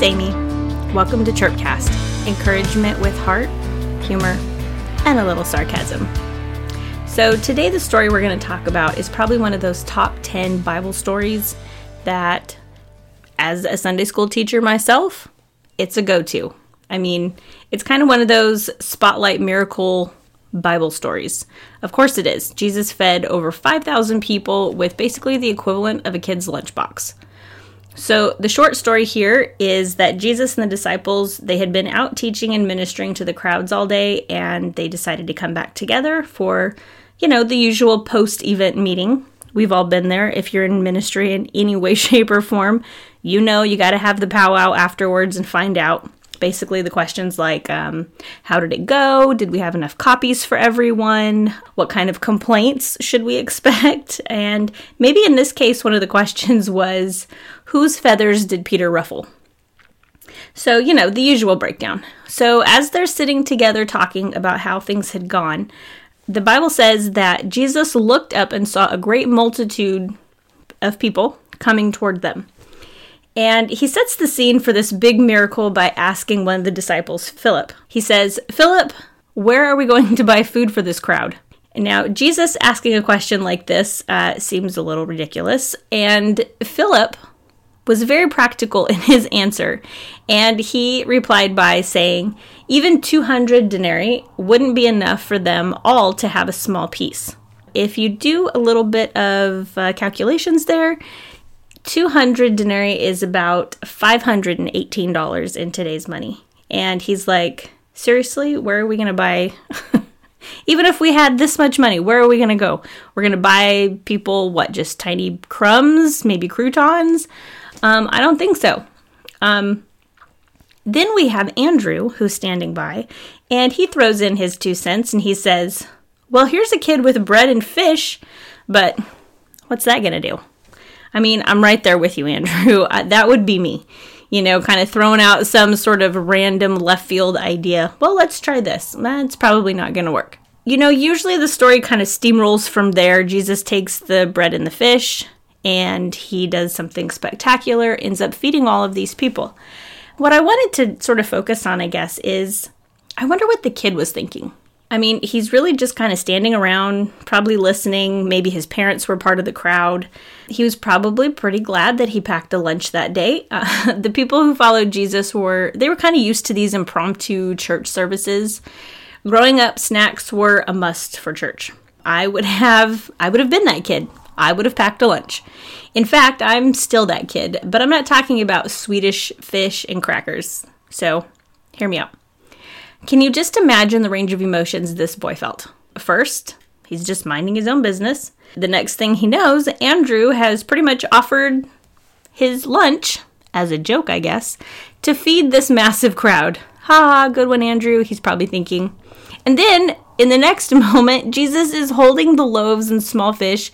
It's Amy. Welcome to Chirpcast encouragement with heart, humor, and a little sarcasm. So, today the story we're going to talk about is probably one of those top 10 Bible stories that, as a Sunday school teacher myself, it's a go to. I mean, it's kind of one of those spotlight miracle Bible stories. Of course, it is. Jesus fed over 5,000 people with basically the equivalent of a kid's lunchbox. So, the short story here is that Jesus and the disciples, they had been out teaching and ministering to the crowds all day and they decided to come back together for, you know, the usual post-event meeting. We've all been there. If you're in ministry in any way shape or form, you know you got to have the powwow afterwards and find out basically the questions like um, how did it go? Did we have enough copies for everyone? What kind of complaints should we expect? And maybe in this case one of the questions was whose feathers did peter ruffle? So you know the usual breakdown. So as they're sitting together talking about how things had gone the bible says that jesus looked up and saw a great multitude of people coming toward them and he sets the scene for this big miracle by asking one of the disciples, Philip. He says, Philip, where are we going to buy food for this crowd? Now, Jesus asking a question like this uh, seems a little ridiculous, and Philip was very practical in his answer, and he replied by saying, Even 200 denarii wouldn't be enough for them all to have a small piece. If you do a little bit of uh, calculations there, 200 denarii is about $518 in today's money. And he's like, seriously, where are we going to buy? Even if we had this much money, where are we going to go? We're going to buy people, what, just tiny crumbs, maybe croutons? Um, I don't think so. Um, then we have Andrew, who's standing by, and he throws in his two cents and he says, Well, here's a kid with bread and fish, but what's that going to do? I mean, I'm right there with you, Andrew. Uh, that would be me. You know, kind of throwing out some sort of random left field idea. Well, let's try this. That's probably not going to work. You know, usually the story kind of steamrolls from there. Jesus takes the bread and the fish and he does something spectacular, ends up feeding all of these people. What I wanted to sort of focus on, I guess, is I wonder what the kid was thinking. I mean, he's really just kind of standing around, probably listening. Maybe his parents were part of the crowd. He was probably pretty glad that he packed a lunch that day. Uh, the people who followed Jesus were they were kind of used to these impromptu church services. Growing up, snacks were a must for church. I would have I would have been that kid. I would have packed a lunch. In fact, I'm still that kid, but I'm not talking about Swedish fish and crackers. So, hear me out. Can you just imagine the range of emotions this boy felt? First, he's just minding his own business. The next thing he knows, Andrew has pretty much offered his lunch, as a joke, I guess, to feed this massive crowd. Ha good one, Andrew, he's probably thinking. And then, in the next moment, Jesus is holding the loaves and small fish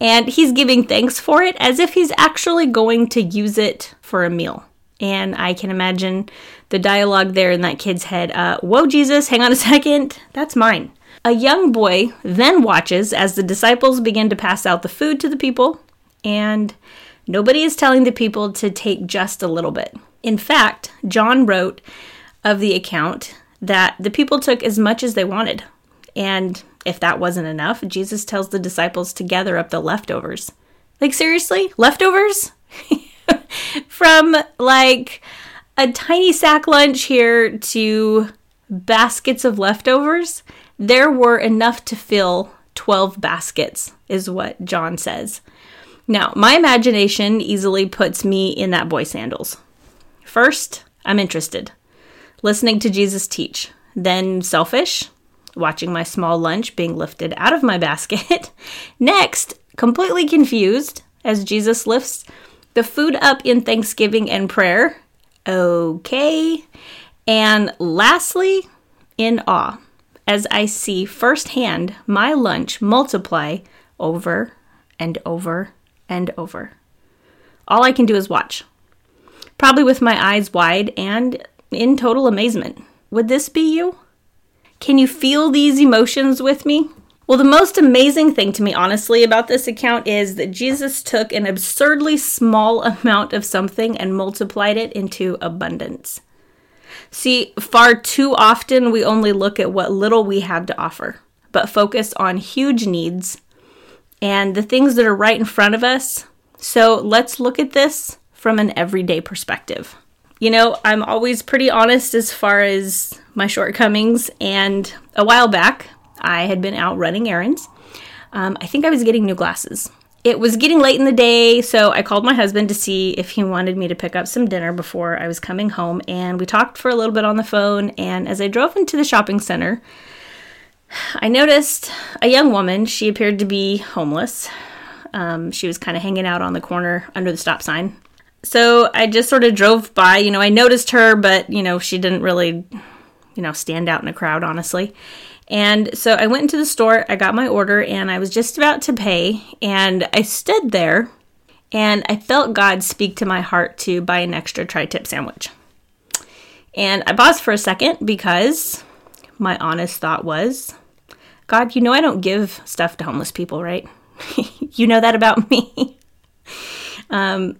and he's giving thanks for it as if he's actually going to use it for a meal. And I can imagine the dialogue there in that kid's head uh, Whoa, Jesus, hang on a second, that's mine. A young boy then watches as the disciples begin to pass out the food to the people, and nobody is telling the people to take just a little bit. In fact, John wrote of the account that the people took as much as they wanted. And if that wasn't enough, Jesus tells the disciples to gather up the leftovers. Like, seriously? Leftovers? From like a tiny sack lunch here to baskets of leftovers, there were enough to fill 12 baskets, is what John says. Now, my imagination easily puts me in that boy sandals. First, I'm interested, listening to Jesus teach. Then, selfish, watching my small lunch being lifted out of my basket. Next, completely confused as Jesus lifts the food up in thanksgiving and prayer. Okay. And lastly, in awe, as I see firsthand my lunch multiply over and over and over. All I can do is watch, probably with my eyes wide and in total amazement. Would this be you? Can you feel these emotions with me? Well, the most amazing thing to me, honestly, about this account is that Jesus took an absurdly small amount of something and multiplied it into abundance. See, far too often we only look at what little we have to offer, but focus on huge needs and the things that are right in front of us. So let's look at this from an everyday perspective. You know, I'm always pretty honest as far as my shortcomings, and a while back, I had been out running errands. Um, I think I was getting new glasses. It was getting late in the day, so I called my husband to see if he wanted me to pick up some dinner before I was coming home. And we talked for a little bit on the phone. And as I drove into the shopping center, I noticed a young woman. She appeared to be homeless. Um, she was kind of hanging out on the corner under the stop sign. So I just sort of drove by. You know, I noticed her, but, you know, she didn't really, you know, stand out in a crowd, honestly. And so I went into the store, I got my order, and I was just about to pay. And I stood there and I felt God speak to my heart to buy an extra tri tip sandwich. And I paused for a second because my honest thought was God, you know, I don't give stuff to homeless people, right? you know that about me. um,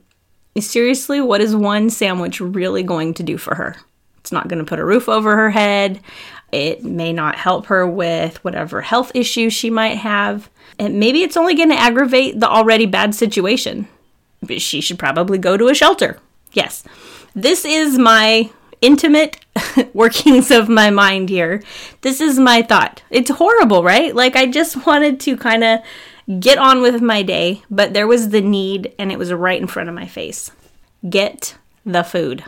seriously, what is one sandwich really going to do for her? It's not going to put a roof over her head. It may not help her with whatever health issues she might have. And maybe it's only going to aggravate the already bad situation. She should probably go to a shelter. Yes. This is my intimate workings of my mind here. This is my thought. It's horrible, right? Like, I just wanted to kind of get on with my day, but there was the need and it was right in front of my face. Get the food.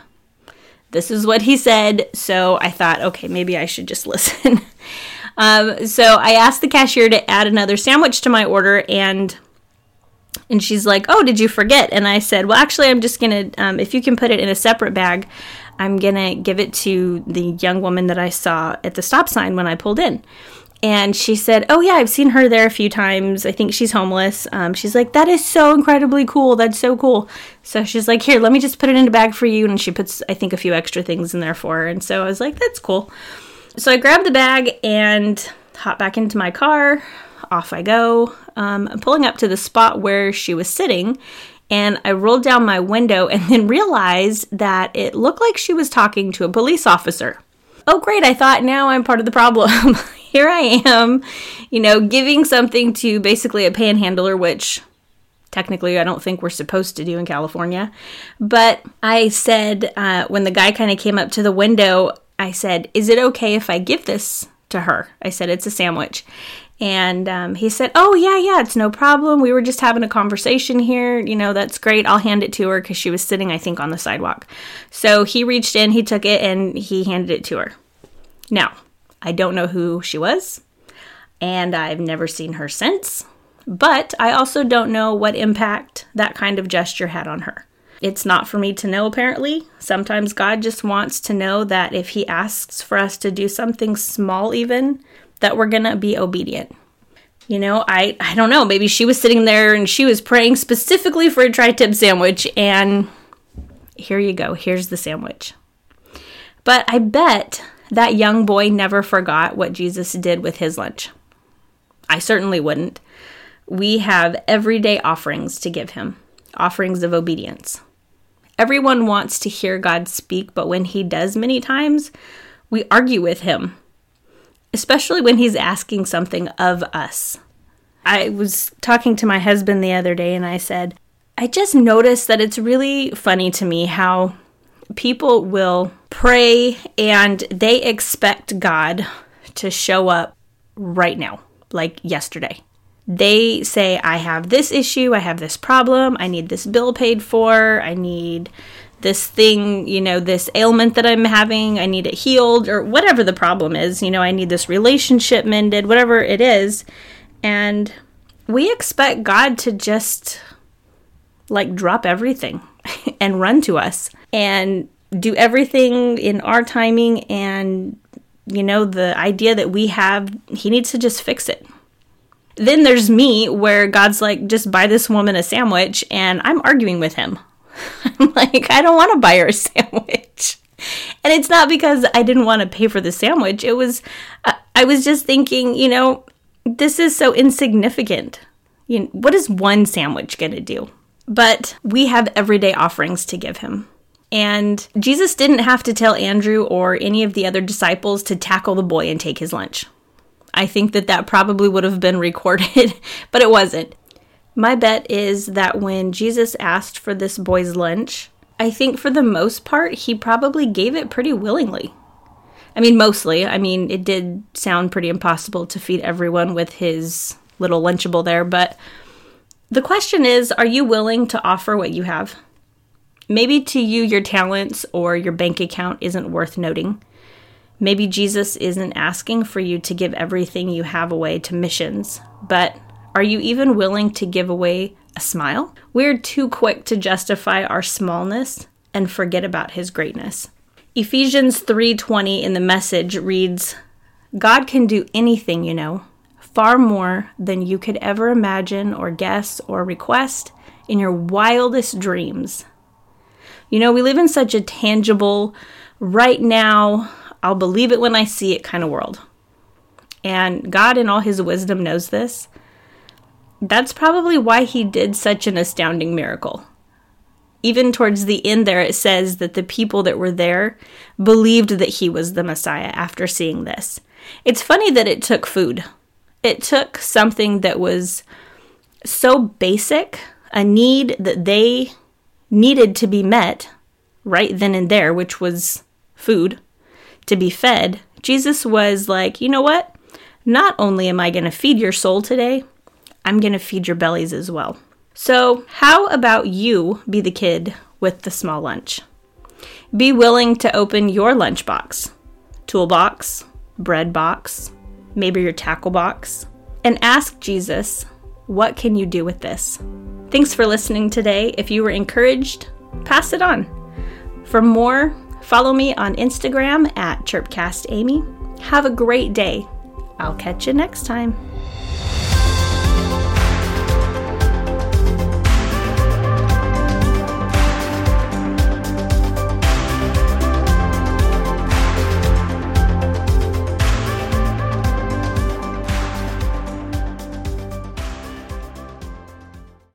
This is what he said. So I thought, okay, maybe I should just listen. um, so I asked the cashier to add another sandwich to my order and and she's like, "Oh, did you forget?" And I said, "Well, actually, I'm just gonna. Um, if you can put it in a separate bag, I'm gonna give it to the young woman that I saw at the stop sign when I pulled in." And she said, "Oh yeah, I've seen her there a few times. I think she's homeless." Um, she's like, "That is so incredibly cool. That's so cool." So she's like, "Here, let me just put it in a bag for you." And she puts, I think, a few extra things in there for her. And so I was like, "That's cool." So I grabbed the bag and hop back into my car. Off I go. Um, I'm pulling up to the spot where she was sitting, and I rolled down my window and then realized that it looked like she was talking to a police officer. Oh, great. I thought now I'm part of the problem. here I am, you know, giving something to basically a panhandler, which technically I don't think we're supposed to do in California. But I said, uh, when the guy kind of came up to the window, I said, Is it okay if I give this to her? I said, It's a sandwich. And um, he said, Oh, yeah, yeah, it's no problem. We were just having a conversation here. You know, that's great. I'll hand it to her because she was sitting, I think, on the sidewalk. So he reached in, he took it, and he handed it to her. Now, I don't know who she was, and I've never seen her since, but I also don't know what impact that kind of gesture had on her. It's not for me to know, apparently. Sometimes God just wants to know that if He asks for us to do something small, even, that we're gonna be obedient. You know, I, I don't know, maybe she was sitting there and she was praying specifically for a tri tip sandwich, and here you go, here's the sandwich. But I bet that young boy never forgot what Jesus did with his lunch. I certainly wouldn't. We have everyday offerings to give him, offerings of obedience. Everyone wants to hear God speak, but when he does many times, we argue with him, especially when he's asking something of us. I was talking to my husband the other day and I said, I just noticed that it's really funny to me how people will pray and they expect God to show up right now, like yesterday. They say, I have this issue, I have this problem, I need this bill paid for, I need this thing, you know, this ailment that I'm having, I need it healed, or whatever the problem is, you know, I need this relationship mended, whatever it is. And we expect God to just like drop everything and run to us. And do everything in our timing and you know the idea that we have he needs to just fix it then there's me where god's like just buy this woman a sandwich and i'm arguing with him i'm like i don't want to buy her a sandwich and it's not because i didn't want to pay for the sandwich it was uh, i was just thinking you know this is so insignificant. You know, what is one sandwich going to do? But we have everyday offerings to give him. And Jesus didn't have to tell Andrew or any of the other disciples to tackle the boy and take his lunch. I think that that probably would have been recorded, but it wasn't. My bet is that when Jesus asked for this boy's lunch, I think for the most part, he probably gave it pretty willingly. I mean, mostly. I mean, it did sound pretty impossible to feed everyone with his little Lunchable there, but the question is are you willing to offer what you have? Maybe to you, your talents or your bank account isn't worth noting. Maybe Jesus isn't asking for you to give everything you have away to missions, but are you even willing to give away a smile? We're too quick to justify our smallness and forget about his greatness. Ephesians 3:20 in the message reads, God can do anything, you know, far more than you could ever imagine or guess or request in your wildest dreams. You know, we live in such a tangible, right now, I'll believe it when I see it kind of world. And God, in all his wisdom, knows this. That's probably why he did such an astounding miracle. Even towards the end, there it says that the people that were there believed that he was the Messiah after seeing this. It's funny that it took food. It took something that was so basic, a need that they needed to be met right then and there, which was food to be fed, Jesus was like, you know what? Not only am I going to feed your soul today, I'm going to feed your bellies as well. So, how about you be the kid with the small lunch? Be willing to open your lunchbox, toolbox, bread box, maybe your tackle box, and ask Jesus, what can you do with this? Thanks for listening today. If you were encouraged, pass it on. For more, Follow me on Instagram at ChirpcastAmy. Have a great day. I'll catch you next time.